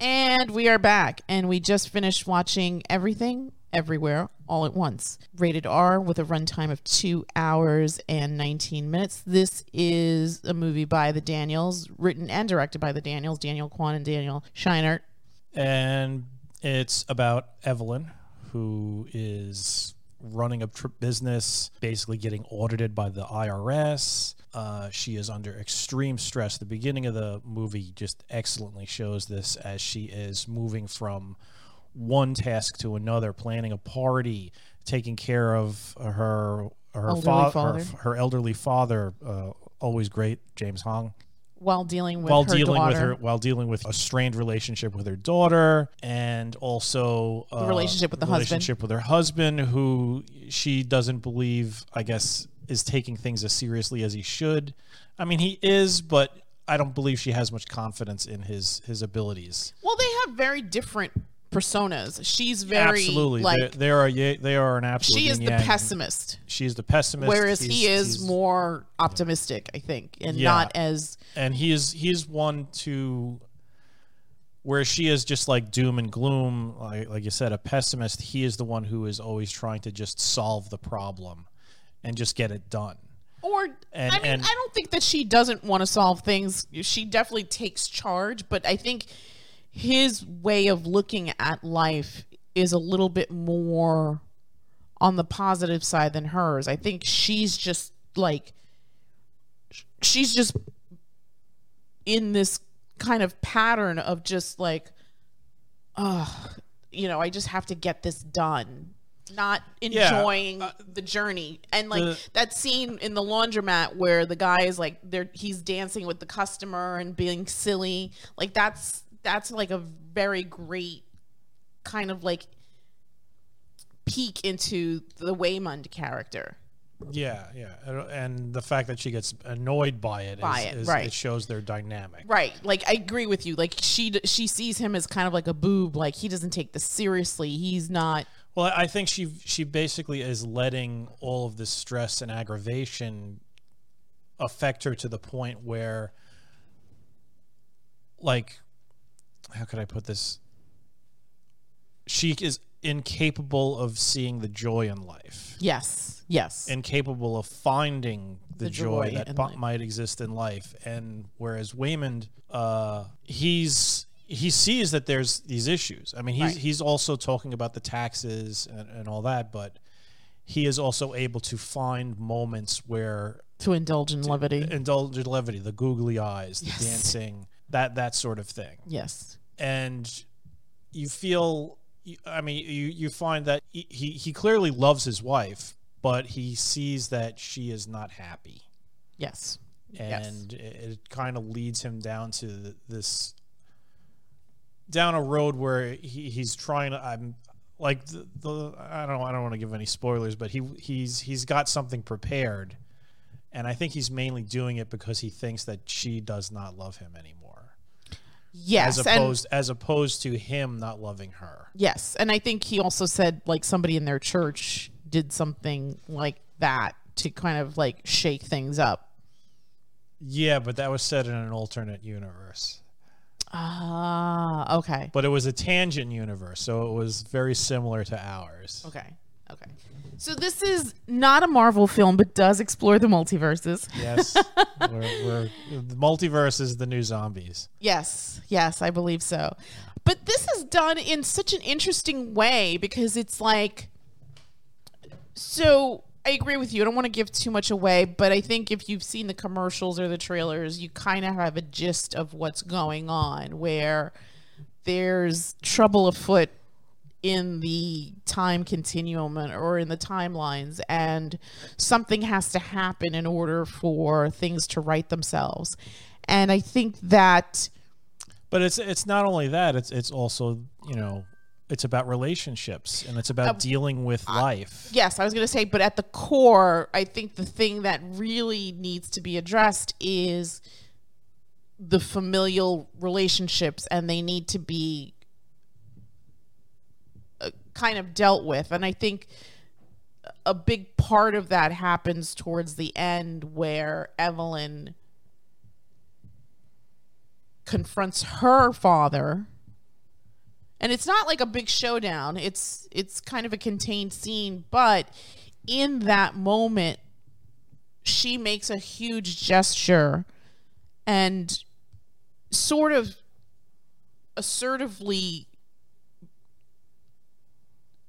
And we are back, and we just finished watching Everything Everywhere All at Once. Rated R with a runtime of two hours and 19 minutes. This is a movie by the Daniels, written and directed by the Daniels, Daniel Kwan and Daniel Scheinert. and it's about Evelyn, who is running a tr- business, basically getting audited by the IRS. Uh, she is under extreme stress. The beginning of the movie just excellently shows this as she is moving from one task to another, planning a party, taking care of her her, Elderly fa- father. her, her elderly father, uh, always great, James Hong While dealing with while her dealing with her while dealing with a strained relationship with her daughter and also uh, relationship with the husband. relationship with her husband who she doesn't believe I guess is taking things as seriously as he should. I mean he is but I don't believe she has much confidence in his his abilities. Well, they have very different personas. She's very Absolutely. like they, they are they are an absolute she is the pessimist, She's the pessimist whereas He's- he is more optimistic, I think, and Yeah. not as and he is he's one to where she is just like doom and gloom like, like you said a pessimist he is the one who is always trying to just solve the problem and just get it done or And- I mean, and- I don't think that she doesn't want to solve things. She definitely takes charge, but I think his way of looking at life is a little bit more on the positive side than hers. I think she's just like she's just in this kind of pattern of just like oh, you know, I just have to get this done. Not Yeah, uh, enjoying the journey. And like the- that scene in the laundromat where the guy is like there he's dancing with the customer and being silly. Like that's that's like a very great kind of like peek into the Waymond character. yeah yeah And- the fact that she gets annoyed by it, is, By it, is- right. it shows their dynamic Right. Like I agree with you. Like she she sees him as kind of like a boob. Like he doesn't take this seriously. He's not. Well, I think she she basically is letting all of this stress and aggravation affect her to the point where, like, how could I put this? She is incapable of seeing the joy in life, Yes. Yes. incapable of finding the, The joy, joy that life. might exist in life. And whereas Waymond, uh, he's he sees that there's these issues. I mean, he's Right. he's also talking about the taxes and, and all that, but he is also able to find moments where to indulge in levity. indulge in levity, the googly eyes, the Yes. dancing, that that sort of thing yes. And you feel i mean you you find that he he he clearly loves his wife but he sees that she is not happy Yes. Yes. and it, it kind of leads him down to this down a road where he, he's trying to i'm like the, the i don't i don't want to give any spoilers but he he's he's got something prepared and i think he's mainly doing it because he thinks that she does not love him anymore Yes. as and opposed as opposed to him not loving her. yes, and I think he also said like somebody in their church did something like that to kind of like shake things up. Yeah, but that was set in an alternate universe. Ah. okay. But it was a tangent universe, so it was very similar to ours. Okay. Okay. So this is not a Marvel film, but does explore the multiverses. Yes, we're, we're, the multiverse is the new zombies. Yes, yes, I believe so. But this is done in such an interesting way because it's like so I agree with you. I don't want to give too much away, but I think if you've seen the commercials or the trailers, you kind of have a gist of what's going on where there's trouble afoot in the time continuum or in the timelines and something has to happen in order for things to right themselves. And I think that But it's it's not only that; it's it's also you know it's about relationships and it's about dealing with life. Yes, I was going to say, but at the core, I think the thing that really needs to be addressed is the familial relationships, and they need to be uh, kind of dealt with. And I think a big part of that happens towards the end where Evelyn confronts her father and it's not like a big showdown. It's it's kind of a contained scene, but in that moment she makes a huge gesture and sort of assertively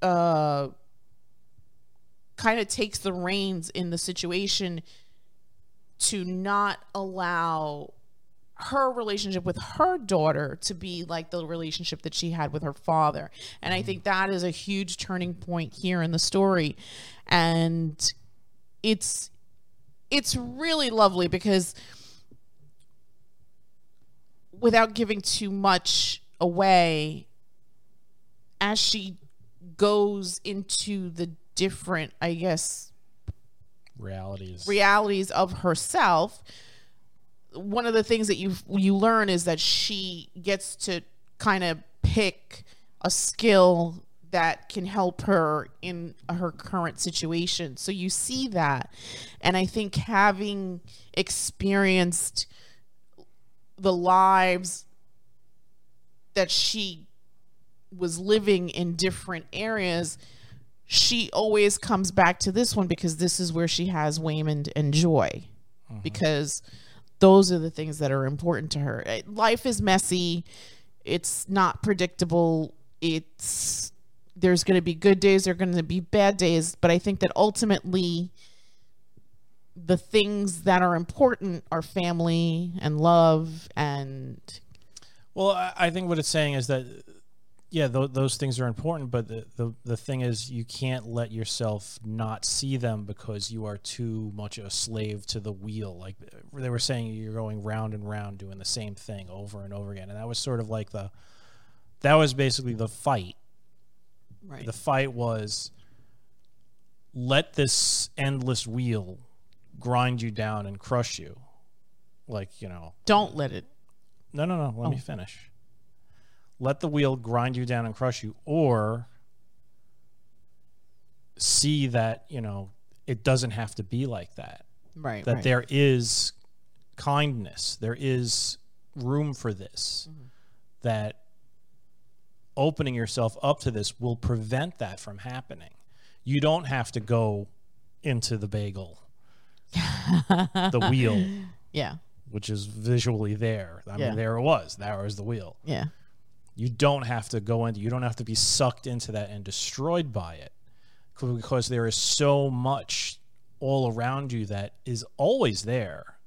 uh kind of takes the reins in the situation to not allow her relationship with her daughter to be like the relationship that she had with her father. And I think that is a huge turning point here in the story. And it's it's really lovely because without giving too much away as she goes into the different, I guess, realities realities of herself one of the things that you you learn is that she gets to kind of pick a skill that can help her in her current situation. So you see that. And I think having experienced the lives that she was living in different areas, she always comes back to this one because this is where she has Waymond and Joy. Mm-hmm. Because those are the things that are important to her. Life is messy. It's not predictable. It's there's going to be good days, there're going to be bad days, but I think that ultimately the things that are important are family and love and well i think what it's saying is that yeah, th- those things are important, but the, the the thing is, you can't let yourself not see them because you are too much a slave to the wheel. Like they were saying, you're going round and round doing the same thing over and over again, and that was sort of like the that was basically the fight. Right. The fight was let this endless wheel grind you down and crush you, like you know. Don't let it. No, no, no. Let oh. me finish let the wheel grind you down and crush you, or see that, you know, it doesn't have to be like that. Right. That right. there is kindness, there is room for this, mm-hmm. that opening yourself up to this will prevent that from happening. You don't have to go into the bagel, the wheel. Yeah. Which is visually there. I yeah. mean, there it was. There was the wheel. Yeah. You don't have to go into, you don't have to be sucked into that and destroyed by it because there is so much all around you that is always there.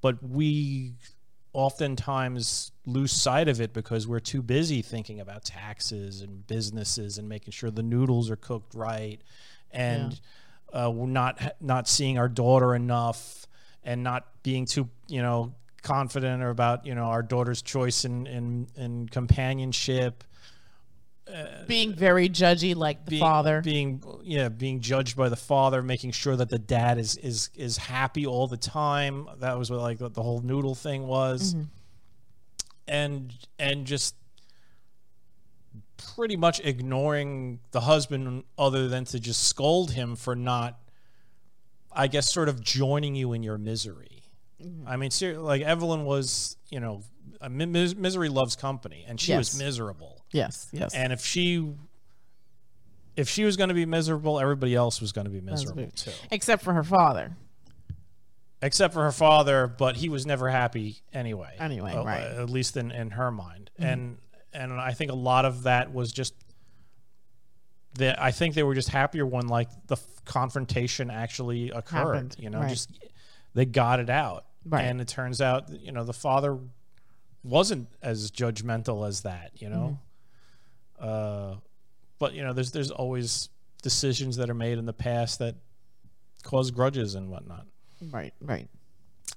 But we oftentimes lose sight of it because we're too busy thinking about taxes and businesses and making sure the noodles are cooked right and yeah. uh, we're not not seeing our daughter enough and not being too you know confident or about you know our daughter's choice in in, in companionship. Uh, being very judgy like the being, father being yeah being judged by the father making sure that the dad is is is happy all the time that was what like what the whole noodle thing was mm-hmm. and and just pretty much ignoring the husband other than to just scold him for not i guess sort of joining you in your misery Mm-hmm. I mean, ser- like Evelyn was, you know, mis- misery loves company, and she yes. was miserable. Yes, yes. And if she, if she was going to be miserable, everybody else was going to be miserable too, except for her father. Except for her father, but he was never happy anyway. Anyway, uh, right? At least in in her mind, mm-hmm. and and I think a lot of that was just that I think they were just happier when like the confrontation actually occurred. Happened. You know, right. just they got it out. Right. And it turns out, you know, the father wasn't as judgmental as that, you know. Mm-hmm. Uh, but you know, there's there's always decisions that are made in the past that cause grudges and whatnot. Right, right.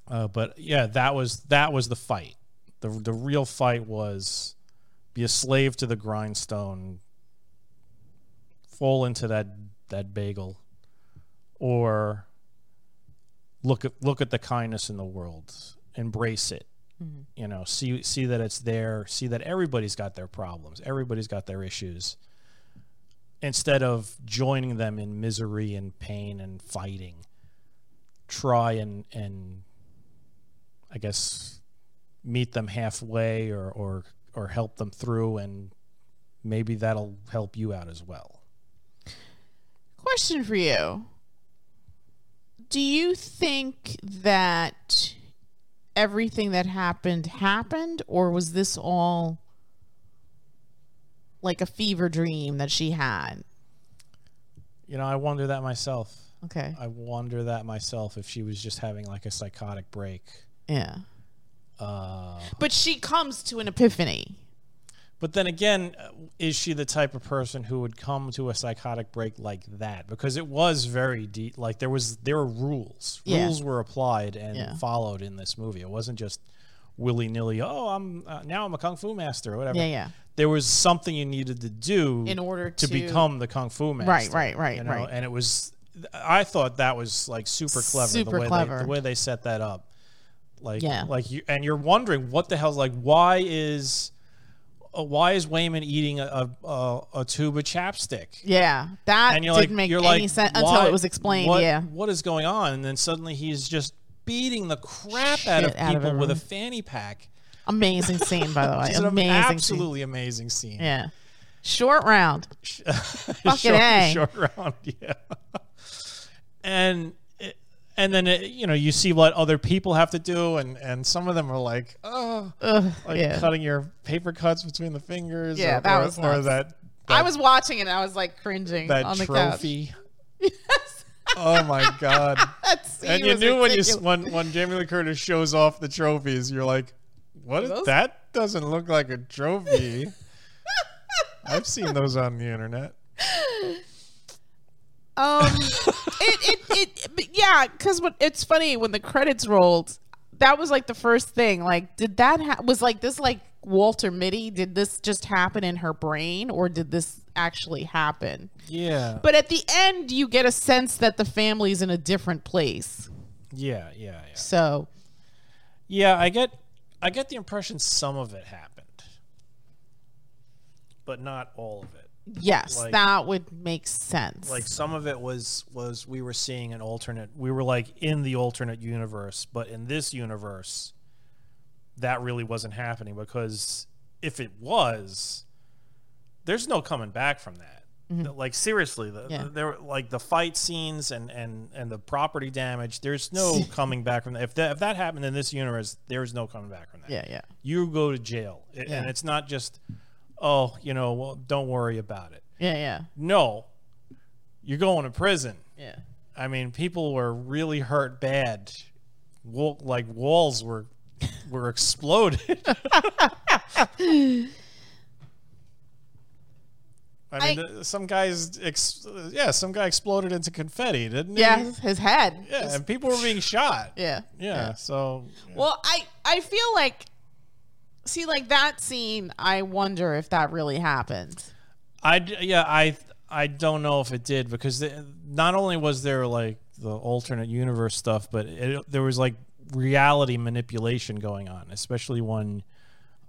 Uh, but yeah, that was that was the fight. the The real fight was be a slave to the grindstone, fall into that that bagel, or look at look at the kindness in the world, embrace it. Mm-hmm. You know, see see that it's there, see that everybody's got their problems, everybody's got their issues. Instead of joining them in misery and pain and fighting, try and and I guess meet them halfway or or or help them through and maybe that'll help you out as well. Question for you. Do you think that everything that happened happened or was this all like a fever dream that she had? You know, I wonder that myself. Okay. I wonder that myself if she was just having like a psychotic break. Yeah. Uh, But she comes to an epiphany. But then again, uh, is she the type of person who would come to a psychotic break like that? Because it was very deep. Like there was there were rules. Yeah. Rules were applied and Yeah. followed in this movie. It wasn't just willy nilly. Oh, I'm uh, now I'm a kung fu master or whatever. Yeah, yeah. There was something you needed to do In order to, to- become the kung fu master. Right, right, right, you know? right. And it was. I thought that was like super clever. Super the way clever. They, the way they set that up. Like, Yeah. like you, and you're wondering what the hell's like. Why is, why is Waymond eating a a, a, tube of chapstick? Yeah. That And you're didn't like, make you're any like, sense until it was explained. what- yeah. What is going on? And then suddenly he's just beating the crap out of Shit out of people with a fanny pack. Amazing scene, by the way. It's an Amazing scene. absolutely amazing scene. Yeah. Short round. short, A. short round, yeah. and and then it, you know you see what other people have to do, and and some of them are like, oh, Ugh, like yeah. cutting your paper cuts between the fingers. Yeah, or, that or, was or nuts. that, I was watching it and I was like cringing that on the couch. trophy. oh my god! That and you knew when you when when Jamie Lee Curtis shows off the trophies, you're like, what is that? Doesn't look like a trophy. I've seen those on the internet. Um, it, it, it, yeah, because it's funny when the credits rolled, that was like the first thing. Like, did that ha- was like this like Walter Mitty? Did this just happen in her brain, or did this actually happen? Yeah. But at the end, you get a sense that the family's in a different place. Yeah, yeah, yeah. So Yeah, I get I get the impression some of it happened. But not all of it. Yes, Like- that would make sense. Like some of it was was we were seeing an alternate we were like in the alternate universe, but in this universe that really wasn't happening because if it was there's no coming back from that. The- Like seriously, the, Mm-hmm. Yeah. the- there like the fight scenes and and and the property damage. There's no coming back from that. If that if that happened in this universe, there's no coming back from that. yeah, yeah, you go to jail, It- and it's not just, oh, you know, well, don't worry about it. yeah, yeah, No, you're going to prison. yeah. I mean, people were really hurt bad. Wall, like walls were were exploded. I mean, I- some guys, ex- yeah, some guy exploded into confetti, didn't he? Yeah, his head. yeah, and people were being shot. Yeah. yeah. So, Well, I I feel like see like that scene. I wonder if that really happened. I yeah I I don't know if it did because the, not only was there like the alternate universe stuff, but it, there was like reality manipulation going on, especially when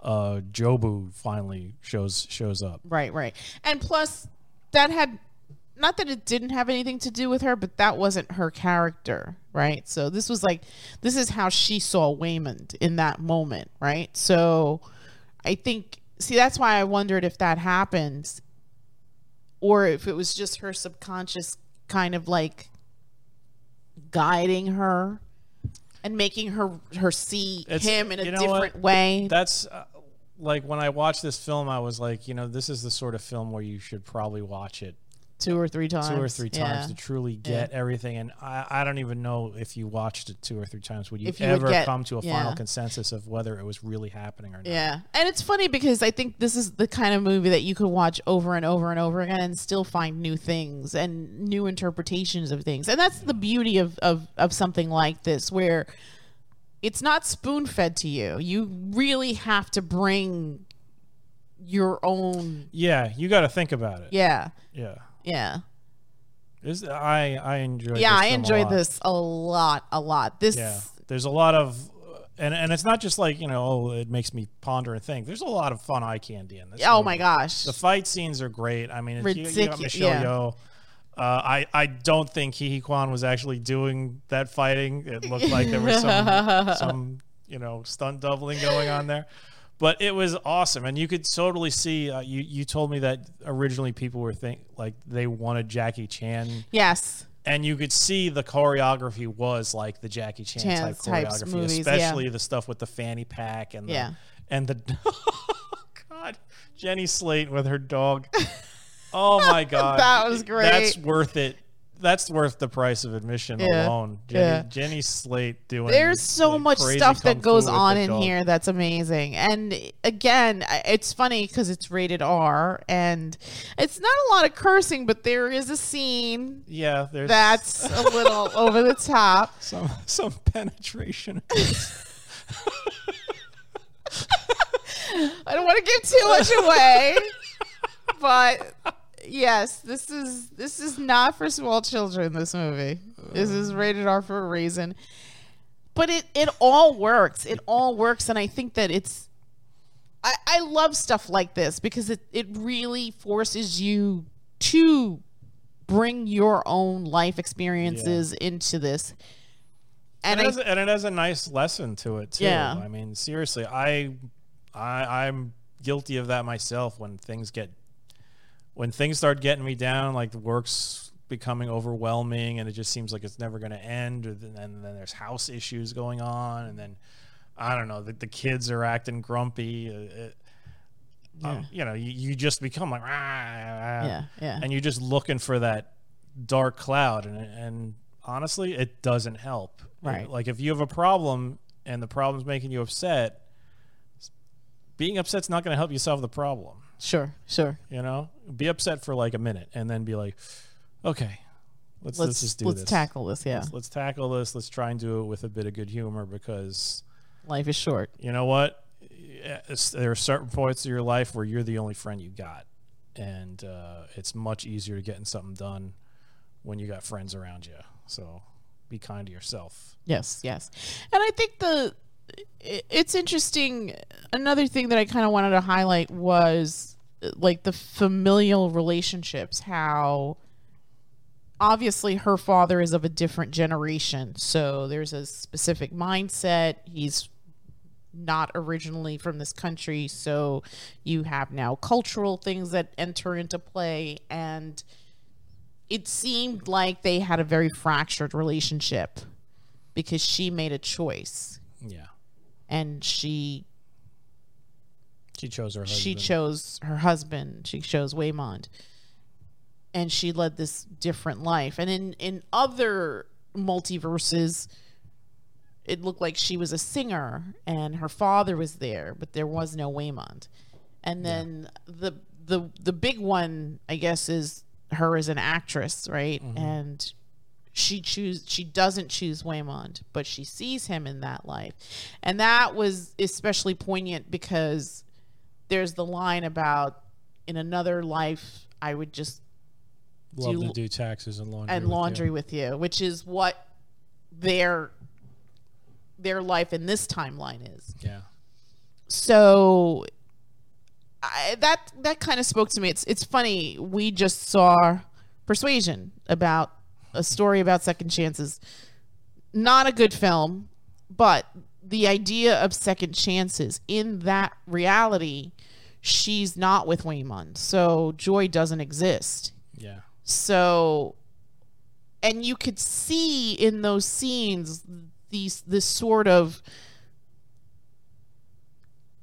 uh, Jobu finally shows shows up. Right, right. And plus, that had not that it didn't have anything to do with her, but that wasn't her character, right? So this was like this is how she saw Waymond in that moment, right? So I think see that's why I wondered if that happens or if it was just her subconscious kind of like guiding her and making her her see It's- him in a know what? different way. That's uh, like when I watched this film, I was like, you know, this is the sort of film where you should probably watch it two or three times. two or three times Yeah. to truly get everything. And I, I don't even know if you watched it two or three times, would you, you would ever get- come to a yeah. final consensus of whether it was really happening or not? Yeah. And it's funny because I think this is the kind of movie that you could watch over and over and over again and still find new things and new interpretations of things. And that's the beauty of, of, of something like this, where it's not spoon fed to you. You really have to bring your own. Yeah, you got to think about it. Yeah. Yeah. Yeah. This, I I enjoyed. Yeah. this I enjoyed lot. this a lot, a lot. This. Yeah, there's a lot of, and and it's not just like you know, oh, it makes me ponder and think. There's a lot of fun eye candy in this. Oh movie. my gosh. The fight scenes are great. I mean, it's, you, you got Michelle yeah. Yeoh. Uh, I I don't think Huy Quan was actually doing that fighting. It looked like there was some some you know stunt doubling going on there. But it was awesome, and you could totally see. Uh, you you told me that originally people were think like they wanted Jackie Chan, Yes. and you could see the choreography was like the Jackie Chan Chan type types choreography, movies, yeah. especially the stuff with the fanny pack and the, Yeah. and the God Jenny Slate with her dog. Oh my god, That was great. That's worth it. That's worth the price of admission Yeah. alone. Jenny, Yeah. Jenny Slate doing. There's so like, much stuff that goes on in dog. here that's amazing. And again, it's funny because it's rated R and it's not a lot of cursing, but there is a scene Yeah, there's that's a little over the top. some some penetration. I don't want to give too much away, but yes, this is this is not for small children. This movie, this is rated R for a reason. But it it all works. It all works, and I think that it's. I, I love stuff like this because it, it really forces you to bring your own life experiences into this. and, And it I, has, and it has a nice lesson to it too. Yeah. I mean, seriously, I, I, I'm guilty of that myself. When things get, when things start getting me down, like the work's becoming overwhelming, and it just seems like it's never going to end. Or then, and then there's house issues going on, and then I don't know, the, the kids are acting grumpy. uh, It, um, you know, you, you just become like, "Rah, rah," yeah, yeah. and you're just looking for that dark cloud and and honestly it doesn't help Right. like if you have a problem and the problem's making you upset being upset's not going to help you solve the problem Sure, sure. you know be upset for like a minute and then be like okay let's let's, Let's just do this. let's this tackle this. Yeah, let's, let's tackle this let's try and do it with a bit of good humor because life is short. you know what? It's- there are certain points of your life where you're the only friend you got, and uh, it's much easier to getting something done when you got friends around you. So be kind to yourself. Yes, yes. And I think the it's interesting another thing that I kind of wanted to highlight was like the familial relationships how obviously her father is of a different generation. So there's a specific mindset. He's not originally from this country, so you have now cultural things that enter into play and it seemed like they had a very fractured relationship because she made a choice Yeah, and she she chose her husband. she chose her husband. She chose waymond. And she led this different life. And in in other multiverses it looked like she was a singer and her father was there but there was no waymond. And then the the the big one i guess is her as an actress right? Mm-hmm. And she choose she doesn't choose Waymond, but she sees him in that life. And that was especially poignant because there's the line about in another life I would just love do- to do taxes and laundry. and with you. with you, which is what their their life in this timeline is. Yeah, So I, that that kind of spoke to me. It's it's funny. We just saw Persuasion about a story about second chances. Not a good film, but the idea of second chances in that reality, she's not with Waymond, so joy doesn't exist. yeah, So, and you could see in those scenes these this sort of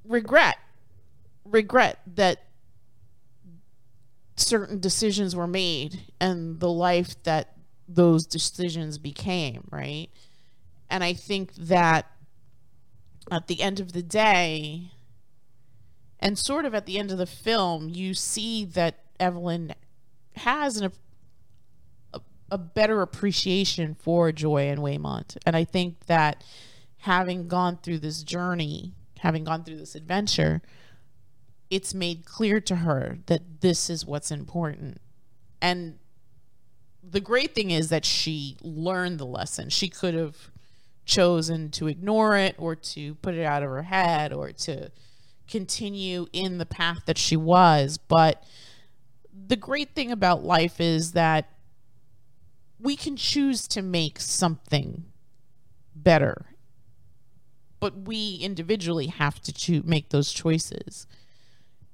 regret, regret that certain decisions were made and the life that those decisions became, right? And I think that at the end of the day, and sort of at the end of the film, you see that Evelyn has an, a, a better appreciation for Joy and Waymond. And I think that having gone through this journey, having gone through this adventure, it's made clear to her that this is what's important. And the great thing is that she learned the lesson. She could have chosen to ignore it or to put it out of her head or to continue in the path that she was. But the great thing about life is that we can choose to make something better. But we individually have to choo- make those choices.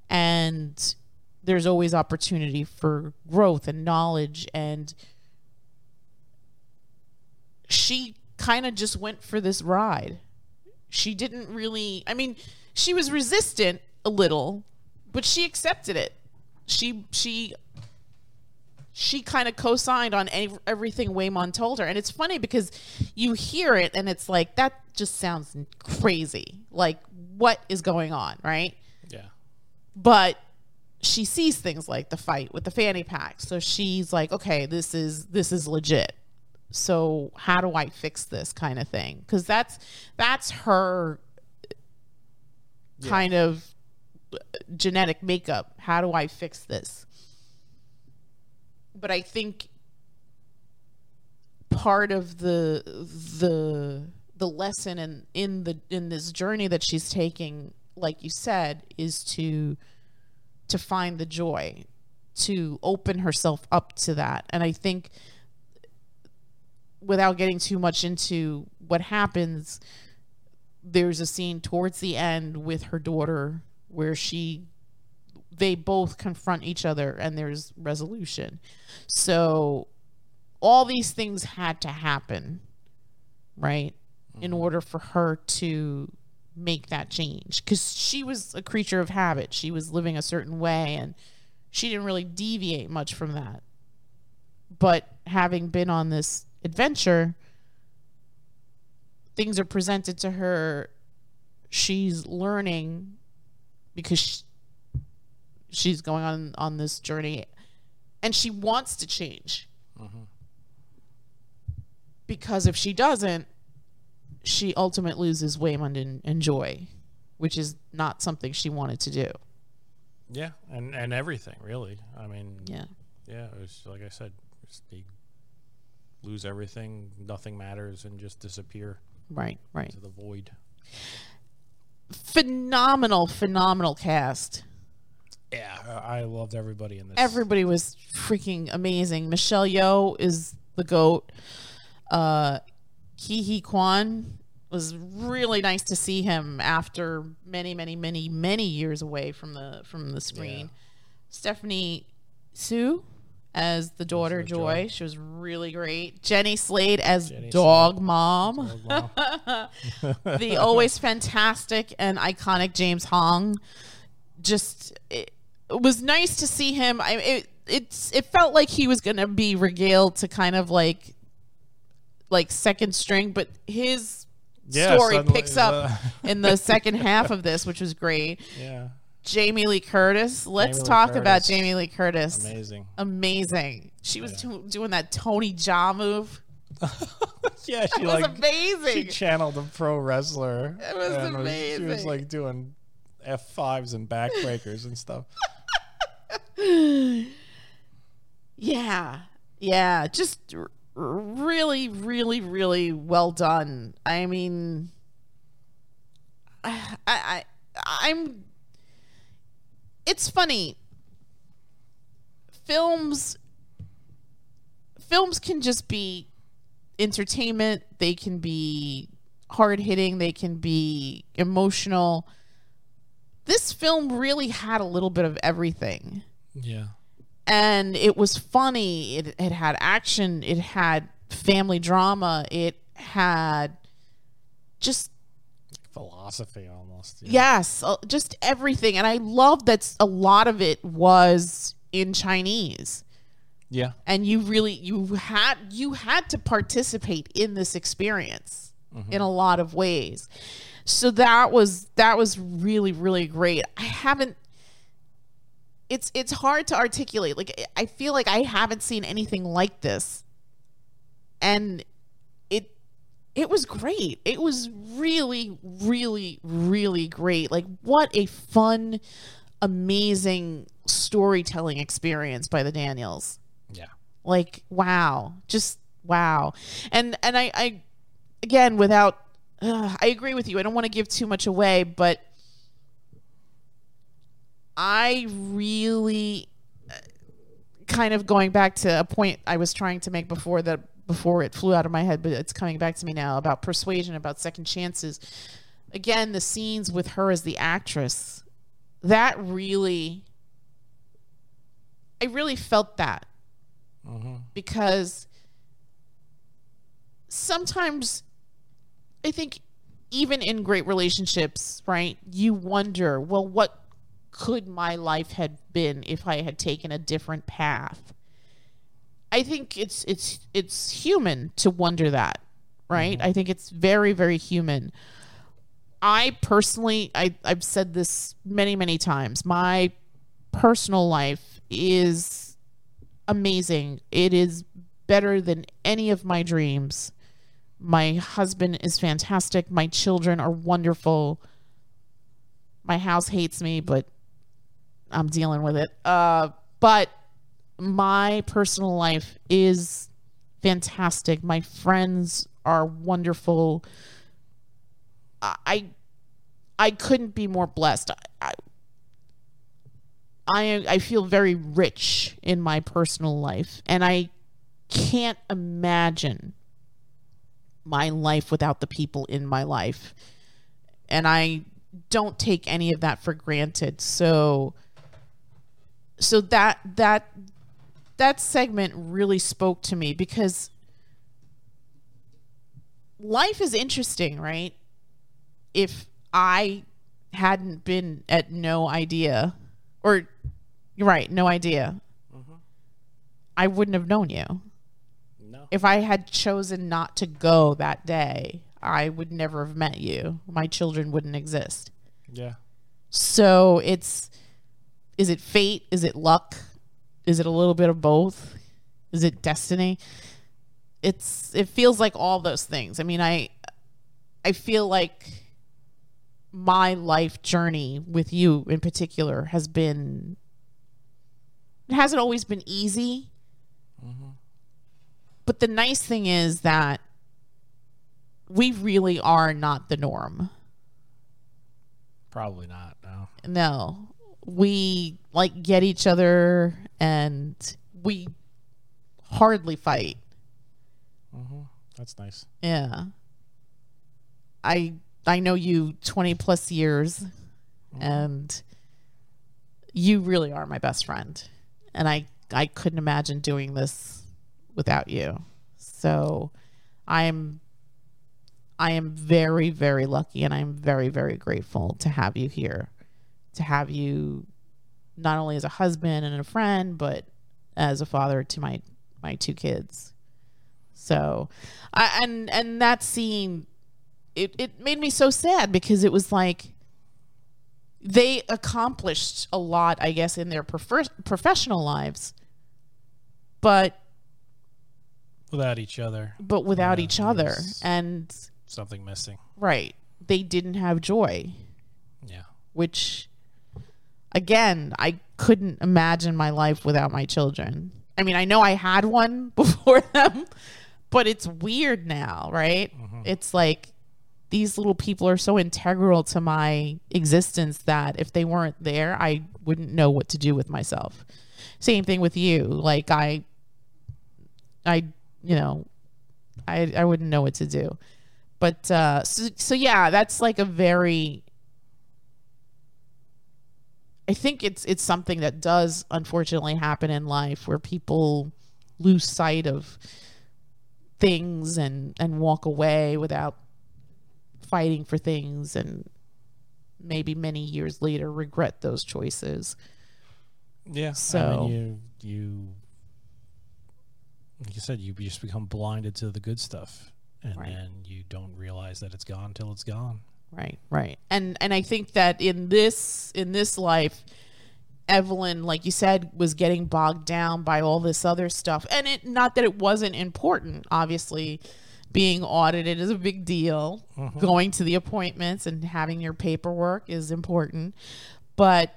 And there's always opportunity for growth and knowledge and she kind of just went for this ride. She didn't really I mean, she was resistant a little, but she accepted it. She she she kind of co-signed on any, everything Waymond told her. And it's funny because you hear it and it's like that just sounds crazy. Like what is going on, right? Yeah. But she sees things like the fight with the fanny pack. So she's like, okay, this is this is legit. So how do I fix this kind of thing? Cuz that's that's her kind of genetic makeup. How do I fix this? But I think part of the the the lesson in in the in this journey that she's taking, like you said, is to to find the joy, to open herself up to that. And I think without getting too much into what happens, there's a scene towards the end with her daughter where she they both confront each other and there's resolution. So all these things had to happen, right? In mm-hmm. order for her to make that change cuz she was a creature of habit. She was living a certain way and she didn't really deviate much from that. But having been on this adventure, things are presented to her. She's learning because she, she's going on on this journey, and she wants to change. Mm-hmm. Because if she doesn't, she ultimately loses Waymond and, and joy, which is not something she wanted to do. Yeah, and and everything really. I mean, Yeah. yeah. It was like I said, just they lose everything, nothing matters, and just disappear Right. Right. into the void. Phenomenal, phenomenal cast. Yeah, I loved everybody in this. everybody was freaking amazing. Michelle Yeoh is the goat. Uh, Ke Huy Quan was really nice to see him after many, many, many, many years away from the from the screen. Stephanie Hsu as the daughter Joy, Joy. she was really great. Jenny Slate as Jenny dog mom Dog mom. the always fantastic and iconic James Hong. Just it, it was nice to see him. I it it's it felt like he was gonna be regaled to kind of like like second string, but his Yeah, story suddenly picks up the- in the second half of this, which was great. yeah, Jamie Lee Curtis. Let's Jamie Lee talk about Jamie Lee Curtis. amazing. Amazing. She was do- doing that Tony Jaa move. Yeah, she was like amazing. she channeled a pro wrestler. It was and She was like doing F fives and backbreakers and stuff. Yeah. Yeah. Just r- really, really, really well done. I mean, I, I, I'm. It's funny. Films. Films can just be entertainment. They can be hard hitting. They can be emotional. This film really had a little bit of everything Yeah, and it was funny. It, it had action. It had family drama. It had just philosophy almost. Yeah. yes, uh, just everything. And I love that a lot of it was in Chinese. yeah, And you really you had you had to participate in this experience in a lot of ways. So that was that was really really great. I haven't it's it's hard to articulate. Like I feel like I haven't seen anything like this. And it was great. It was really really really great. Like what a fun amazing storytelling experience by the Daniels yeah. like wow just wow and and i i again without uh, i agree with you i don't want to give too much away but i really uh, kind of going back to a point i was trying to make before that before it flew out of my head but it's coming back to me now about persuasion about second chances. Again, the scenes with her as the actress, that really, I really felt that. Mm-hmm. Because sometimes I think even in great relationships, right, you wonder, well, what could my life had been if I had taken a different path? I think it's it's it's human to wonder that, right? I think it's very very human. I personally I I've said this many many times. My personal life is amazing. It is better than any of my dreams. My husband is fantastic. My children are wonderful. My house hates me, but I'm dealing with it. Uh, but my personal life is fantastic. My friends are wonderful. I I couldn't be more blessed. I, I I feel very rich in my personal life, and I can't imagine my life without the people in my life. And I don't take any of that for granted. So so that that that segment really spoke to me because life is interesting, right? If I hadn't been at no idea or you're right, no idea. Mm-hmm. I wouldn't have known you. No. If I had chosen not to go that day, I would never have met you. My children wouldn't exist. Yeah. So it's is it fate? Is it luck? Is it a little bit of both? Is it destiny? It's it feels like all those things. I mean, I I feel like my life journey with you in particular has been it hasn't always been easy. Mm-hmm. But the nice thing is that we really are not the norm. Probably not. No. No. We like get each other and we hardly fight. Mm-hmm. That's nice. Yeah. I I know you 20 plus years mm-hmm. and you really are my best friend. And I I couldn't imagine doing this without you. So I'm I am very very lucky and I'm very very grateful to have you here. To have you not only as a husband and a friend but as a father to my my two kids. So, I, and and that scene, it it made me so sad because it was like they accomplished a lot, I guess, in their prefer- professional lives, but Without each other, but without Yeah, each other, and something missing. right, they didn't have joy, Yeah. which again, I couldn't imagine my life without my children. I mean, I know I had one before them, but it's weird now, right? It's like these little people are so integral to my existence that if they weren't there, I wouldn't know what to do with myself. Same thing with you. Like I I you know, I I wouldn't know what to do. But uh so, so yeah, that's like a very I think it's it's something that does unfortunately happen in life where people lose sight of things and and walk away without fighting for things and maybe many years later regret those choices. Yeah. I So- mean, you you like you said, you just become blinded to the good stuff, and Right. then you don't realize that it's gone till it's gone. Right, right. And and I think that in this in this life Evelyn, like you said, was getting bogged down by all this other stuff. And it not that it wasn't important, obviously being audited is a big deal. Mm-hmm. Going to the appointments and having your paperwork is important. But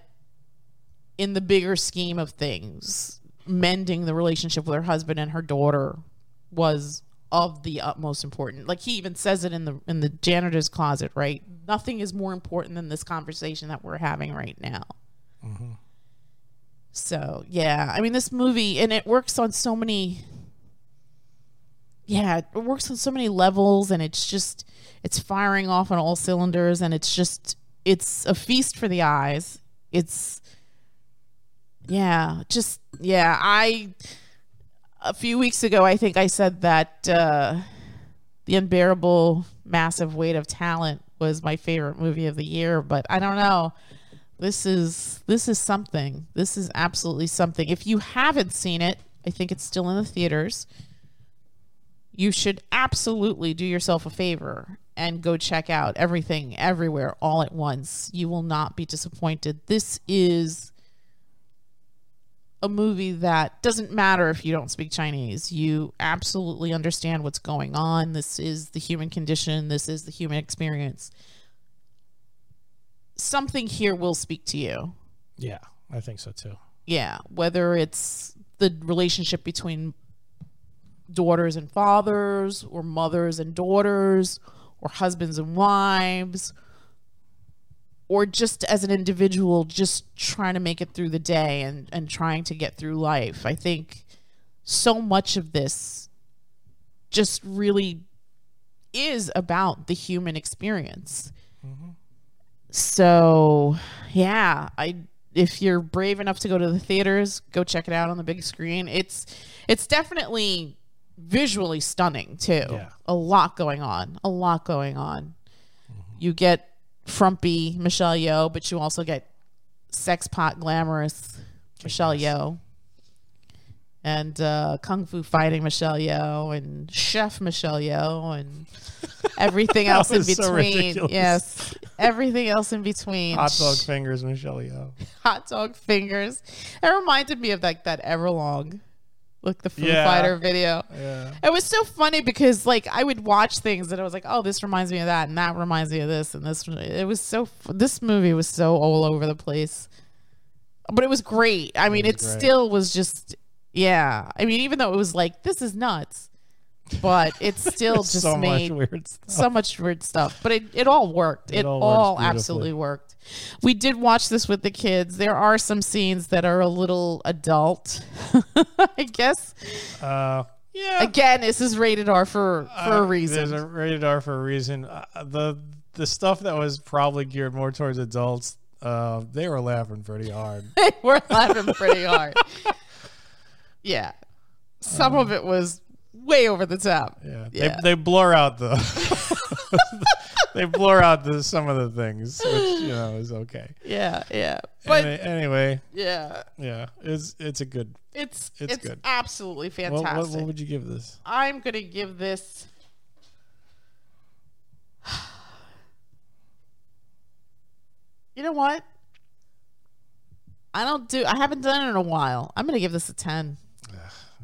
in the bigger scheme of things, mending the relationship with her husband and her daughter was of the utmost important. Like he even says it in the in the janitor's closet, right? Nothing is more important than this conversation that we're having right now. Mm-hmm. So yeah, I mean this movie and it works on so many yeah, it works on so many levels and it's just it's firing off on all cylinders and it's just it's a feast for the eyes. It's yeah, just yeah, I a few weeks ago I think I said that uh the unbearable massive weight of talent was my favorite movie of the year, but I don't know. This is this is something. This is absolutely something. If you haven't seen it, I think it's still in the theaters. You should absolutely do yourself a favor and go check out everything everywhere all at once. You will not be disappointed. This is a movie that doesn't matter if you don't speak Chinese. You absolutely understand what's going on. This is the human condition, this is the human experience. Something here will speak to you. Yeah, I think so too. Yeah, whether it's the relationship between daughters and fathers, or mothers and daughters, or husbands and wives, or just as an individual, just trying to make it through the day and, and trying to get through life. I think so much of this just really is about the human experience. Mm-hmm. So, yeah, I if you're brave enough to go to the theaters, go check it out on the big screen. It's it's definitely visually stunning too. Yeah. A lot going on. A lot going on. Mm-hmm. You get frumpy Michelle Yeoh, but you also get sex pot glamorous Michelle Yeoh. And uh, kung fu fighting Michelle Yeoh and chef Michelle Yeoh and everything else in was so between. yes, everything else in between. Hot dog fingers, Michelle Yeoh. hot dog fingers. It reminded me of like that Everlong, like the Foo Yeah. Fighter video. Yeah. It was so funny because like I would watch things and I was like, oh, this reminds me of that, and that reminds me of this, and this. It was so. f- This movie was so all over the place, but it was great. I mean, it great. still was just, yeah. I mean, even though it was like this is nuts, but it still just so made much weird stuff. so much weird stuff, but it, it all worked. It, It all all, absolutely worked. We did watch this with the kids. There are some scenes that are a little adult, I guess. Uh, yeah. Again, this is rated R for for Uh, a reason. There's a rated R for a reason. Uh, the the stuff that was probably geared more towards adults, uh, they were laughing pretty hard. they were laughing pretty hard. yeah, some of it was way over the top. Yeah, Yeah. They, they blur out the they blur out the some of the things, which you know is okay. Yeah, yeah, but Any- anyway, yeah, yeah, it's it's a good. it's It's it's, good. absolutely What, fantastic. what, what would you give this? I'm gonna give this. You know what? I don't do. I haven't done it in a while. I'm gonna give this a ten.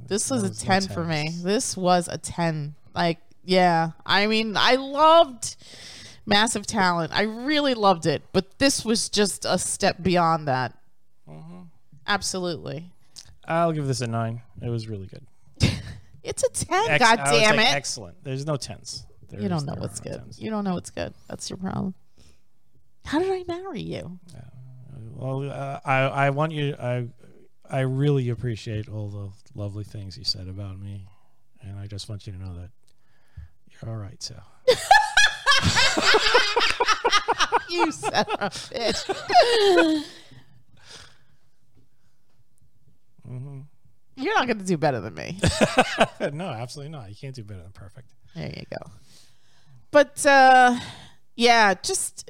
This was no- a no ten for me. This was a ten. Like, yeah. I mean, I loved massive talent. I really loved it, but this was just a step beyond that. Mm-hmm. Absolutely. I'll give this a nine. It was really good. It's a ten. Ex- God damn it. Excellent. There's no tens. There You don't is- know what's good. tens. You don't know what's good. That's your problem. How did I marry you? Well, uh, I I want you. I I really appreciate all the lovely things you said about me, and I just want you to know that you're all right. So You son of a bitch. Mm-hmm. You're not going to do better than me. no, absolutely not. You can't do better than perfect. There you go. But uh, yeah, just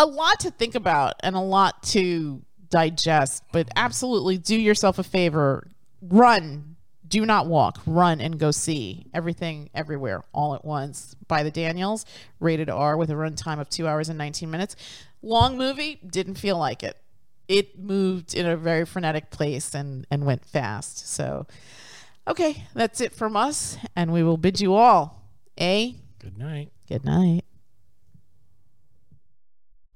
a lot to think about and a lot to digest. But absolutely do yourself a favor. Run. Do not walk. Run and go see everything everywhere all at once by the Daniels, rated R with a runtime of two hours and 19 minutes. Long movie, didn't feel like it. It moved in a very frenetic place and, and went fast. So, okay, that's it from us. And we will bid you all a Good night. good night.